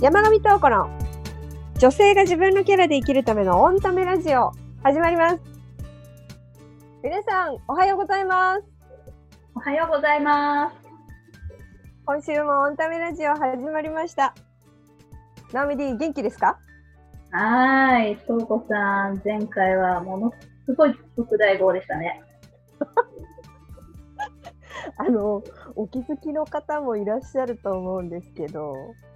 山上東子の女性が自分のキャラで生きるためのオンタメラジオ始まります。皆さん、おはようございます。おはようございます。今週もオンタメラジオ始まりました。ナオミ D 元気ですか？はーい、とうこさん、前回はものすごい特大号でしたね。あの、お気づきの方もいらっしゃると思うんですけど、質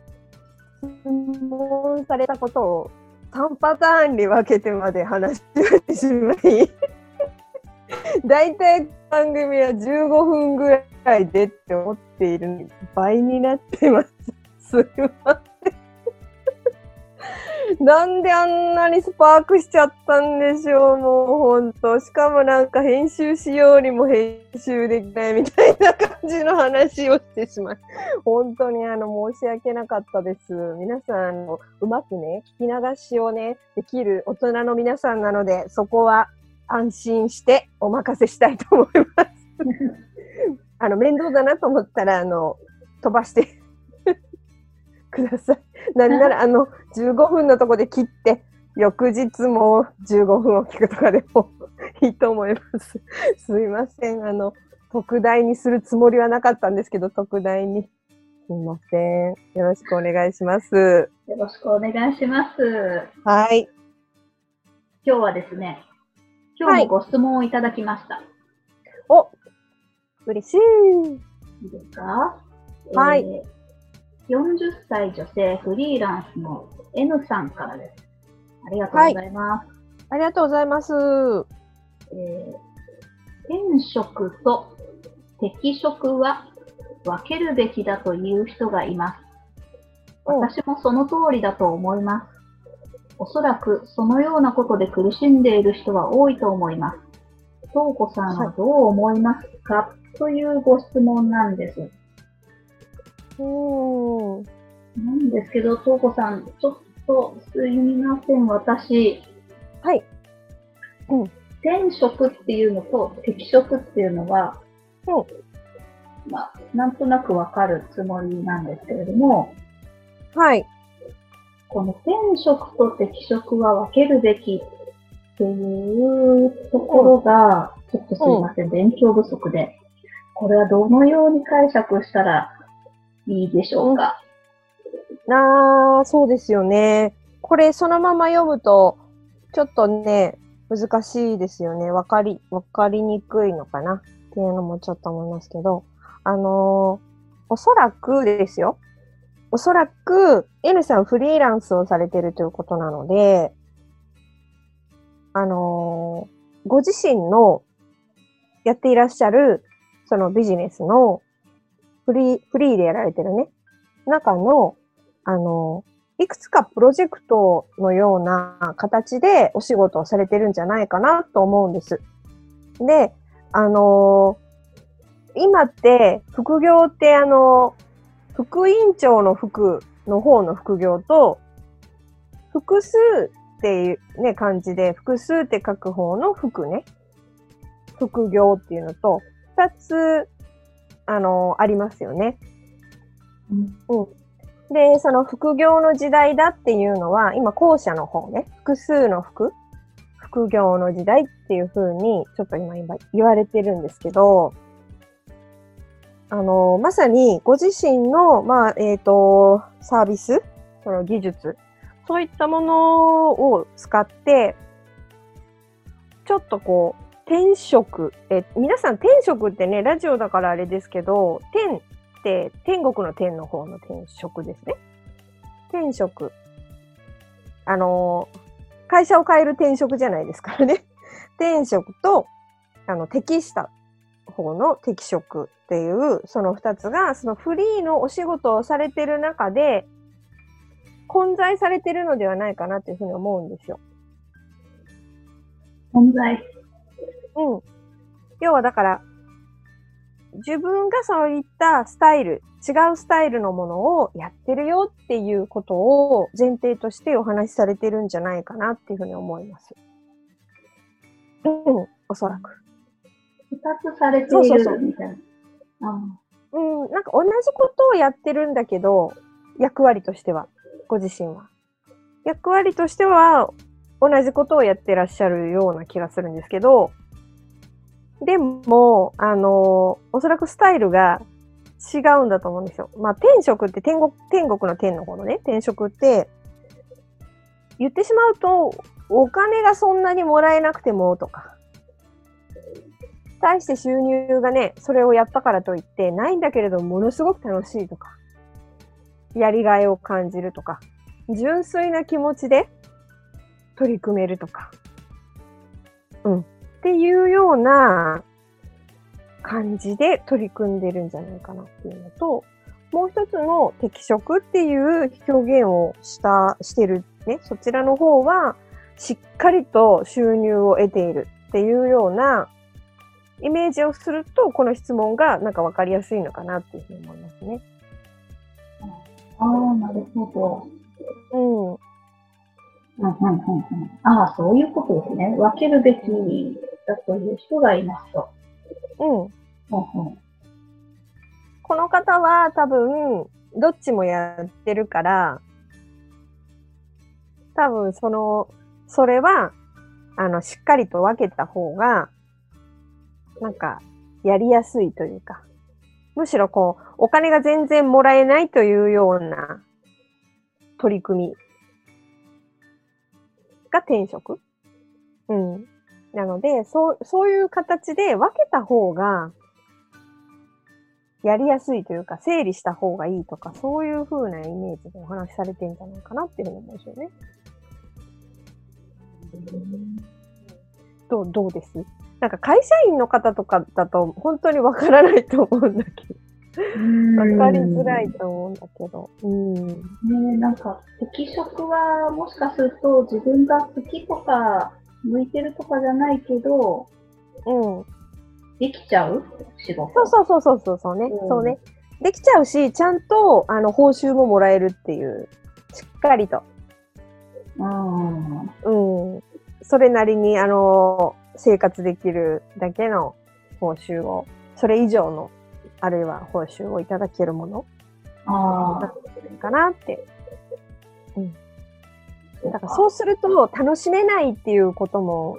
問されたことを3パターンに分けてまで話してしまい、大体番組は15分ぐらいでって思っている倍になってます。すいません。なんであんなにスパークしちゃったんでしょう、もうほんと。しかもなんか編集しようにも編集できないみたいな感じの話をしてしまい。本当にあの申し訳なかったです。皆さん、あのうまくね、聞き流しをね、できる大人の皆さんなので、そこは安心してお任せしたいと思います。あの、面倒だなと思ったら、あの、飛ばしてください。なんなら、あの、15分のとこで切って、翌日も15分を聞くとかでもいいと思います。すいません。あの、特大にするつもりはなかったんですけど、特大に。すいません。よろしくお願いします。よろしくお願いします。はい。今日はですね、今日もご質問をいただきました。お嬉しい。いいですか？はいえー40歳女性フリーランスの N さんからです。ありがとうございます。ありがとうございます。えー転職と適職は分けるべきだという人がいます。うん私もその通りだと思います。おそらくそのようなことで苦しんでいる人は多いと思います。東子さんはどう思いますか、というご質問なんです。うーん。なんですけど、東子さん、ちょっとすみません。私、はい。転職っていうのと適職っていうのは、うまあ、なんとなくわかるつもりなんですけれども、はい。この転職と適職は分けるべきっていうところが、ちょっとすいません、勉強不足で、これはどのように解釈したらいいでしょうか。あ、そうですよね。これそのまま読むと、ちょっとね、難しいですよね。わかり、わかりにくいのかなっていうのもちょっと思いますけど、あのーおそらくですよ。おそらく、N さんフリーランスをされてるということなので、あのーご自身のやっていらっしゃる、そのビジネスのフリー、フリーでやられてるね、中の、あの、いくつかプロジェクトのような形でお仕事をされてるんじゃないかなと思うんです。で、あの今って副業ってあの、副院長の副の方の副業と、複数っていうね、感じで、複数って書く方の副ね、副業っていうのと、二つ、あのありますよね。うんで、その副業の時代だっていうのは、今後者の方ね、複数の副、副業の時代っていう風に、ちょっと今今言われてるんですけど、あの、まさにご自身の、まあ、えっ、と、サービス、その技術、そういったものを使って、ちょっとこう、転職、え、皆さん転職ってね、ラジオだからあれですけど、転って天国の天の方の転職ですね。転職。あのー会社を変える転職じゃないですからね。転職と、あの、適した方の適職っていう、その二つが、そのフリーのお仕事をされてる中で、混在されてるのではないかなというふうに思うんですよ。存在。うん。要はだから、自分がそういったスタイル、違うスタイルのものをやってるよっていうことを前提としてお話しされてるんじゃないかなっていうふうに思います。うん、おそらく。二つされていそうそうそうるみたいな。あうん、なんか同じことをやってるんだけど、役割としては。ご自身は。役割としては同じことをやってらっしゃるような気がするんですけど、でも、あの、おそらくスタイルが違うんだと思うんですよ。まあ、天職って天国、天国の天の方のね、天職って、言ってしまうと、お金がそんなにもらえなくてもとか、対して収入がね、それをやったからといってないんだけれども、ものすごく楽しいとか、やりがいを感じるとか、純粋な気持ちで取り組めるとか、うん。っていうような感じで取り組んでるんじゃないかなっていうのと、もう一つの適職っていう表現をした、してるね、そちらの方は、しっかりと収入を得ているっていうようなイメージをすると、この質問がなんかわかりやすいのかなっていうふうに思いますね。ああ、なるほど。うん。うんうんうんうん、ああ、そういうことですね。分けるべきだという人がいますと。うん。うんうん、この方は多分、どっちもやってるから、多分その、それは、あの、しっかりと分けた方が、なんか、やりやすいというか、むしろこう、お金が全然もらえないというような取り組みが転職？うん。なので、そう、そういう形で分けた方が、やりやすいというか、整理した方がいいとか、そういう風なイメージでお話しされてんじゃないかなっていうふうに思うんですよね。どう、どうです？なんか会社員の方とかだと本当にわからないと思うんだけど。わかりづらいと思うんだけど。うん。ねなんか、適職はもしかすると自分が好きとか、向いてるとかじゃないけど、うん。できちゃう仕事？そうそうそうそうそうね、うん、そうね。できちゃうし、ちゃんと、あの、報酬ももらえるっていう、しっかりと。うん。うん。それなりに、あの、生活できるだけの報酬を、それ以上の、あるいは報酬をいただけるものああ。かなって。うん。だからそうすると楽しめないっていうことも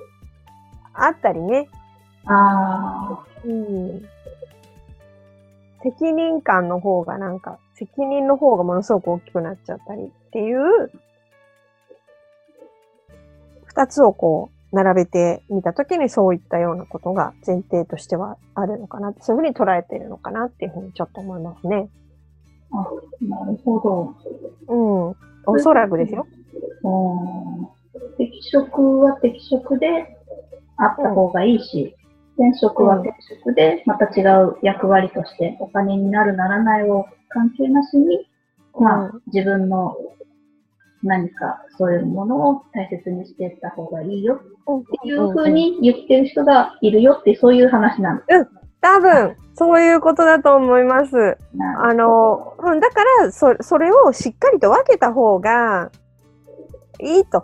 あったりね。ああ。うん。責任感の方がなんか、責任の方がものすごく大きくなっちゃったりっていう二つをこう、並べてみたときにそういったようなことが前提としてはあるのかな、そういうふうに捉えているのかなっていうふうにちょっと思いますね。あ、なるほど。うん。おそらくですよ。うん。適職は適職であった方がいいし、うん、転職は転職でまた違う役割としてお金になるならないを関係なしに、まあ、自分の何かそういうものを大切にしていった方がいいよっていうふうに言ってる人がいるよってそういう話なんです。うん、多分、そういうことだと思います。あの、うん、だからそ、それをしっかりと分けた方がいいと。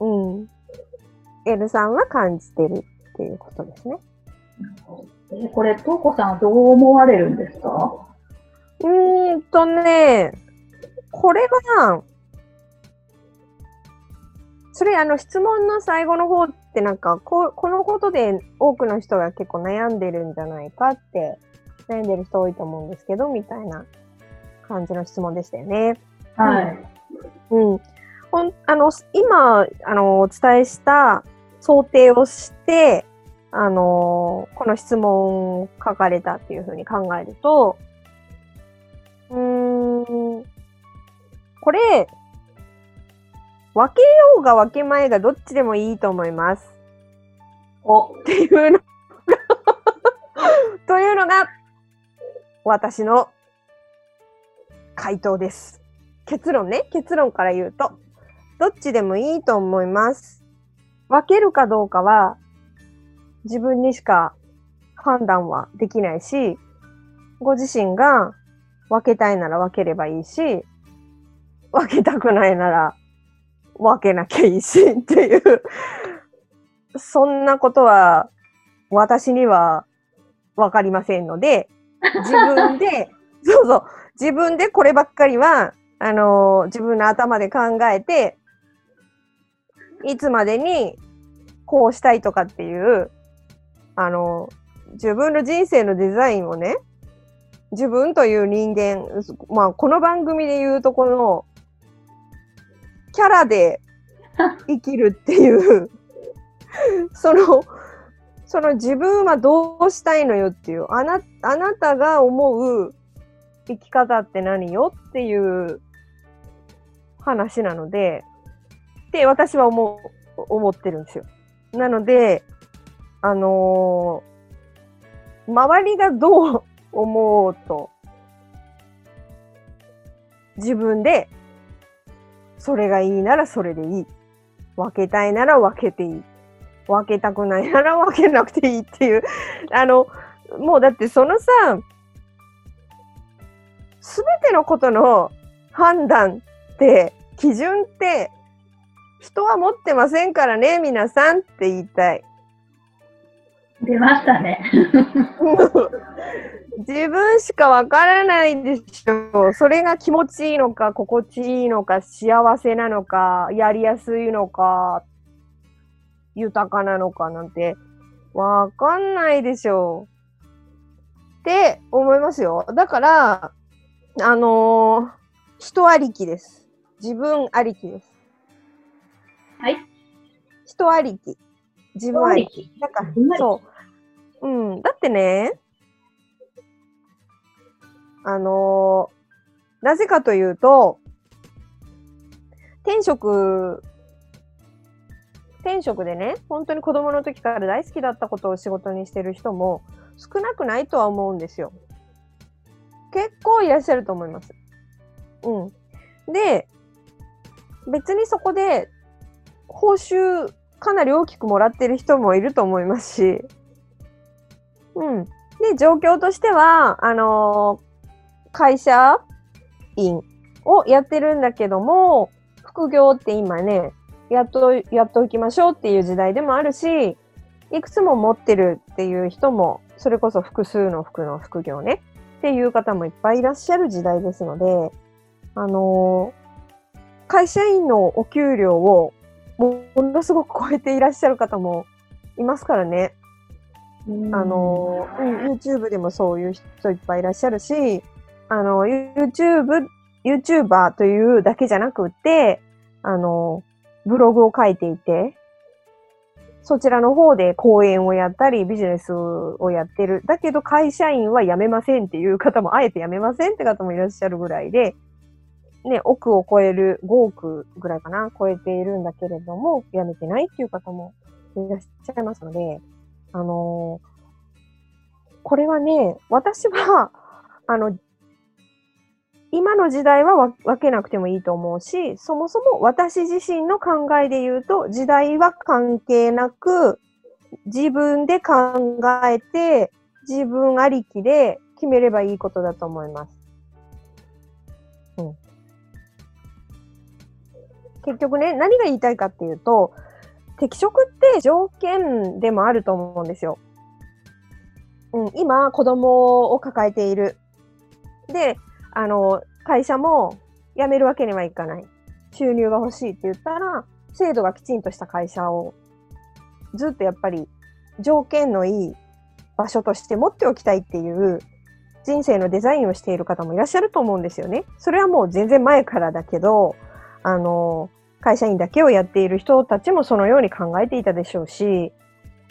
うん。うん。エルさんは感じてるっていうことですね。えこれ、トーコさんはどう思われるんですか？うーんとね、これは、それあの質問の最後の方ってなんかここのことで多くの人が結構悩んでるんじゃないかって悩んでる人多いと思うんですけどみたいな感じの質問でしたよね。はい。うん。ほんあの今あのお伝えした想定をしてあのこの質問を書かれたっていうふうに考えるとうーんこれ、分けようが分けまいがどっちでもいいと思います。おっていうの というのが、私の回答です。結論ね、結論から言うと、どっちでもいいと思います。分けるかどうかは、自分にしか判断はできないし、ご自身が分けたいなら分ければいいし、分けたくないなら分けなきゃいいしっていう。そんなことは私には分かりませんので、自分で、そうそう、自分でこればっかりは、あのー自分の頭で考えて、いつまでにこうしたいとかっていう、あのー自分の人生のデザインをね、自分という人間、まあ、この番組で言うとこの、キャラで 生きるっていう、その、その自分はどうしたいのよっていう、あな、あなたが思う生き方って何よっていう話なので、って私は思う、思ってるんですよ。なので、あのー周りがどう思おうと、自分で、それがいいならそれでいい。分けたいなら分けていい。分けたくないなら分けなくていいっていう。あの、もうだってそのさ、すべてのことの判断って、基準って、人は持ってませんからね、皆さんって言いたい。出ましたね。自分しかわからないでしょ。それが気持ちいいのか、心地いいのか、幸せなのか、やりやすいのか、豊かなのかなんて、わかんないでしょ。って思いますよ。だから、あのー人ありきです。自分ありきです。はい。人ありき。自分ありき。なんかそう。うん。だってね、あのーなぜかというと、転職、転職でね、本当に子供の時から大好きだったことを仕事にしてる人も少なくないとは思うんですよ。結構いらっしゃると思います。うん。で、別にそこで報酬かなり大きくもらってる人もいると思いますし、うん。で、状況としては、あのー会社員をやってるんだけども、副業って今ね、やっと、やっといきましょうっていう時代でもあるし、いくつも持ってるっていう人も、それこそ複数の服の副業ね、っていう方もいっぱいいらっしゃる時代ですので、あのー会社員のお給料をものすごく超えていらっしゃる方もいますからね。あの、うん、YouTube でもそういう人いっぱいいらっしゃるし、あの、YouTube、YouTuber というだけじゃなくて、あの、ブログを書いていて、そちらの方で講演をやったり、ビジネスをやってる。だけど会社員は辞めませんっていう方も、あえて辞めませんって方もいらっしゃるぐらいで、ね、億を超える、5億ぐらいかな、超えているんだけれども、辞めてないっていう方もいらっしゃいますので、あのこれはね、私は、あの、今の時代は分けなくてもいいと思うし、そもそも私自身の考えで言うと、時代は関係なく、自分で考えて、自分ありきで決めればいいことだと思います。うん。結局ね、何が言いたいかっていうと、適職って条件でもあると思うんですよ。うん、今、子供を抱えている。で、あの、会社も辞めるわけにはいかない。収入が欲しいって言ったら、制度がきちんとした会社をずっとやっぱり条件のいい場所として持っておきたいっていう人生のデザインをしている方もいらっしゃると思うんですよね。それはもう全然前からだけど、あの、会社員だけをやっている人たちもそのように考えていたでしょうし、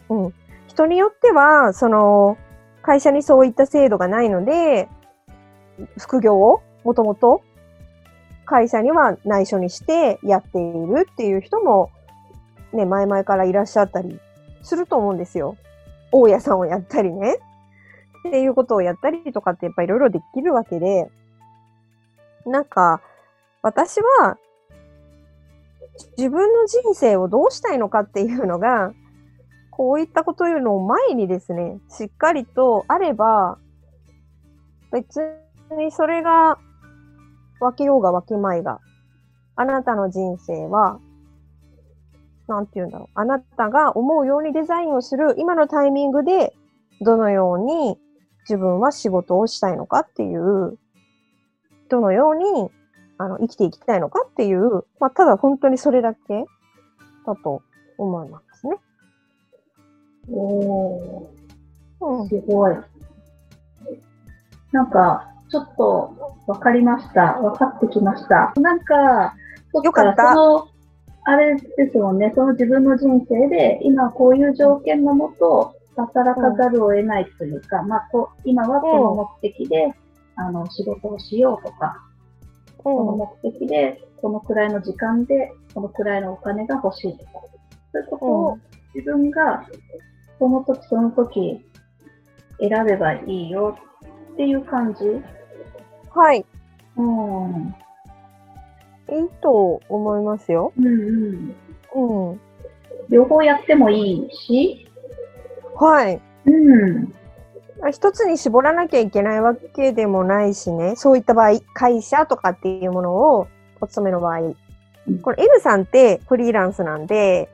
うん。人によっては、その、会社にそういった制度がないので、副業をもともと会社には内緒にしてやっているっていう人も、ね、前々からいらっしゃったりすると思うんですよ。大家さんをやったりね。っていうことをやったりとかってやっぱいろいろできるわけで、なんか、私は、自分の人生をどうしたいのかっていうのが、こういったこというのを前にですね、しっかりとあれば、別にそれが分けようが分けまいが、あなたの人生は、なんて言うんだろう。あなたが思うようにデザインをする今のタイミングで、どのように自分は仕事をしたいのかっていう、どのように、あの、生きていきたいのかっていう、まあ、ただ本当にそれだけだと思いますね。おうんー、。すごい。なんか、ちょっとわかりました。わかってきました。なんか、そっよかった。その、あれですもんね、その自分の人生で、今こういう条件のもと、働かざるを得ないというか、まあこう、今はこの目的で、あの、仕事をしようとか、この目的で、このくらいの時間で、このくらいのお金が欲しいとか、そういうことを自分が、その時その時、選べばいいよっていう感じはい。うん。いいと思いますよ。うんうん。うん。両方やってもいいし、はい。うん。一つに絞らなきゃいけないわけでもないしね。そういった場合、会社とかっていうものをお勤めの場合うん。これ M さんってフリーランスなんで、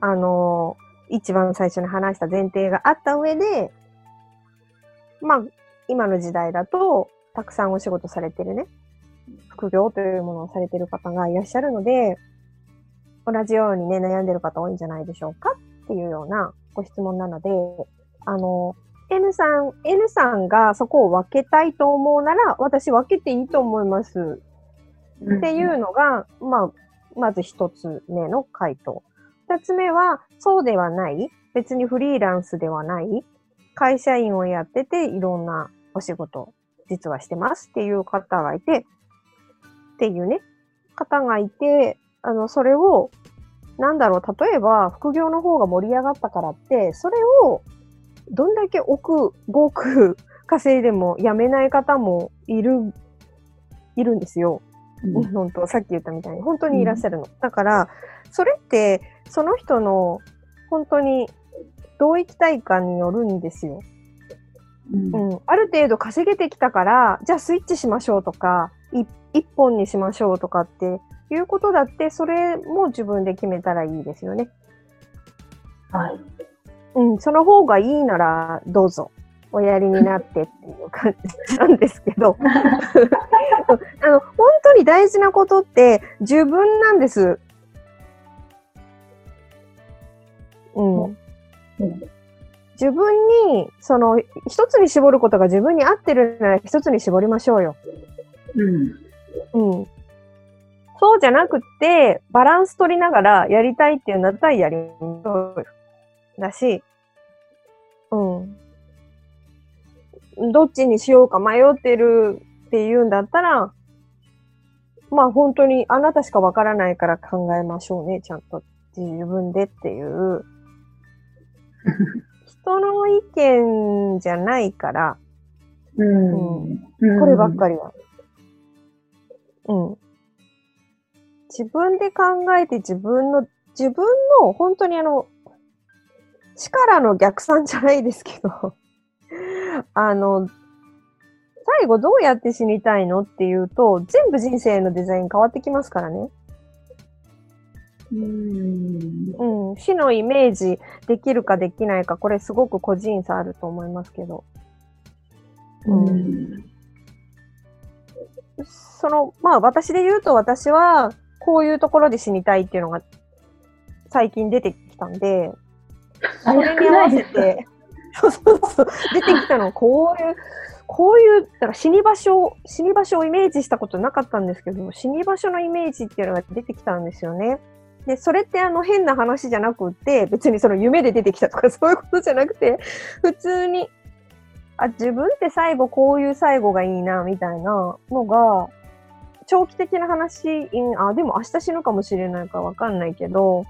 あの、一番最初に話した前提があった上で、まあ、今の時代だと、たくさんお仕事されてるね、副業というものをされてる方がいらっしゃるので、同じようにね、悩んでる方多いんじゃないでしょうかっていうようなご質問なので、あの、N さん、N さんがそこを分けたいと思うなら、私分けていいと思います。っていうのが、まあ、まず一つ目の回答。二つ目は、そうではない。別にフリーランスではない。会社員をやってて、いろんなお仕事、実はしてますっていう方がいて、っていうね、方がいて、あの、それを、なんだろう、例えば、副業の方が盛り上がったからって、それを、どんだけ億、5億 稼いでもやめない方もいる、いるんですよ。うん本当さっき言ったみたいに本当にいらっしゃるの。だからそれってその人の本当にどう生きたいかによるんですよ。うん。うん、ある程度稼げてきたからじゃあスイッチしましょうとかい一本にしましょうとかっていうことだってそれも自分で決めたらいいですよね。はい。うん、その方がいいならどうぞ。おやりになってっていう感じ なんですけど。あの本当に大事なことって自分なんです。うん。うん自分にその一つに絞ることが自分に合ってるなら一つに絞りましょうよ。うん。うん。そうじゃなくて、バランス取りながらやりたいっていうんだったらやりましょうよ。だし、うん。どっちにしようか迷ってるっていうんだったら、まあ本当にあなたしかわからないから考えましょうね、ちゃんと自分でっていう。人の意見じゃないから、うん。うんこればっかりは。うん。自分で考えて自分の、自分の本当にあの、力の逆算じゃないですけど、あの、最後どうやって死にたいのっていうと、全部人生のデザイン変わってきますからね。うん。うん。死のイメージできるかできないか、これすごく個人差あると思いますけど。うん。その、まあ私で言うと私はこういうところで死にたいっていうのが最近出てきたんで、それに合わせて、そうそうそう、出てきたのこういう、こういう、だから死に場所を、死に場所をイメージしたことなかったんですけど、死に場所のイメージっていうのが出てきたんですよね。で、それってあの変な話じゃなくって、別にその夢で出てきたとか そういうことじゃなくて、普通に、あ、自分って最後こういう最後がいいな、みたいなのが、長期的な話、あ、でも明日死ぬかもしれないからわかんないけど、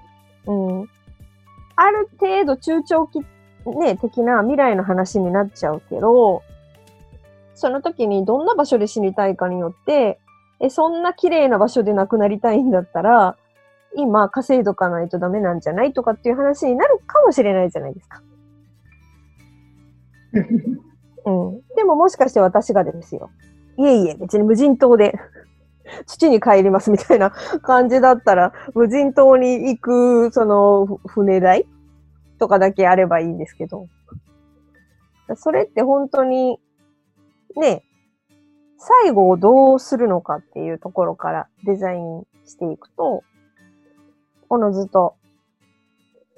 うん。ある程度中長期、ね、的な未来の話になっちゃうけど、その時にどんな場所で死にたいかによって、え、そんな綺麗な場所で亡くなりたいんだったら、今稼いどかないとダメなんじゃないとかっていう話になるかもしれないじゃないですか。うん。でももしかして私がですよ。いえいえ、別に無人島で 土に帰りますみたいな感じだったら、無人島に行く、その、ふ船代とかだけあればいいんですけど。それって本当に、ね、最後をどうするのかっていうところからデザインしていくと、おのずと、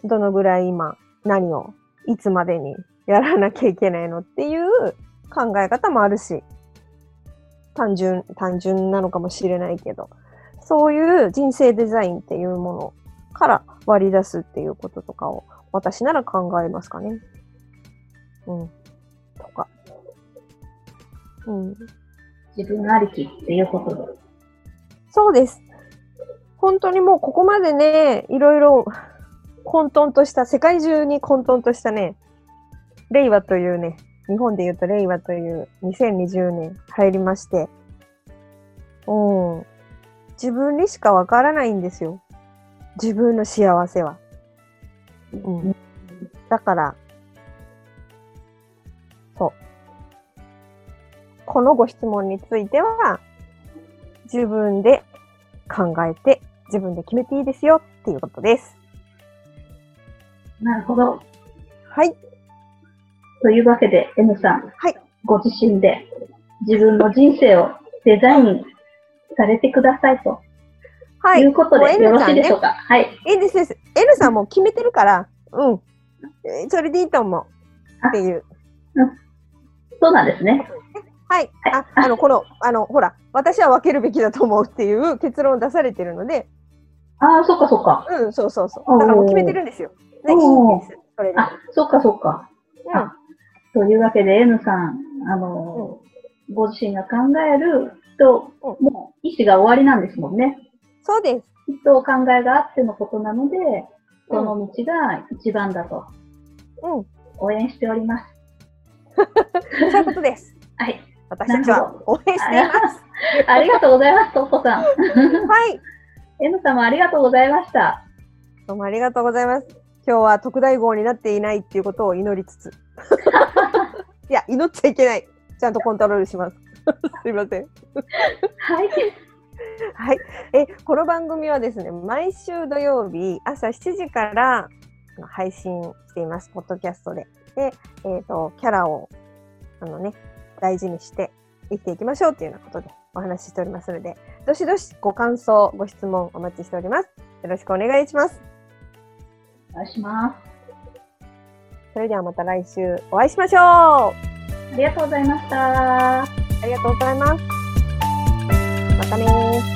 どのぐらい今、何を、いつまでにやらなきゃいけないのっていう考え方もあるし、単純、単純なのかもしれないけど、そういう人生デザインっていうものから割り出すっていうこととかを私なら考えますかね。うん。とか。うん。自分ありきっていうことで。そうです。本当にもうここまでね、いろいろ混沌とした、世界中に混沌としたね、令和というね、日本で言うと令和という2020年入りまして、うん。自分にしかわからないんですよ。自分の幸せは。うん。だから、そう。このご質問については、自分で考えて、自分で決めていいですよっていうことです。なるほど。はい。というわけで、N さん、はい、ご自身で自分の人生をデザインされてくださいと。はい。いうことで、よろしいでしょうか？はい。いいですです。N さんも決めてるから、うん。それでいいと思う。っていう。うん。そうなんですね。はい。あ、あの、この、あの、ほら、私は分けるべきだと思うっていう結論を出されてるので。ああ、そっかそっか。うん、そうそうそう。だからもう決めてるんですよ。ね、いいんです。それで。あ、そっかそっか。うん。というわけで、N さん、あの、うん、ご自身が考えると、もう意思が終わりなんですもんね。そうです。きっとお考えがあってのことなので、その道が一番だと。うん。応援しております。そういうことです。はい。私たちは応援しています。ありがとうございます、トッポさん。はい。N 様ありがとうございました。どうもありがとうございます。今日は特大号になっていないっていうことを祈りつつ。いや、祈っちゃいけない。ちゃんとコントロールします。すいません。はい。はい。え、この番組はですね、毎週土曜日朝7時から配信しています。ポッドキャストで。で、えっ、ー、と、キャラを、あのね、大事にして生きていきましょうというようなことでお話ししておりますので、どしどしご感想、ご質問お待ちしております。よろしくお願いします。お願いします。それではまた来週お会いしましょう。ありがとうございました。ありがとうございます。またね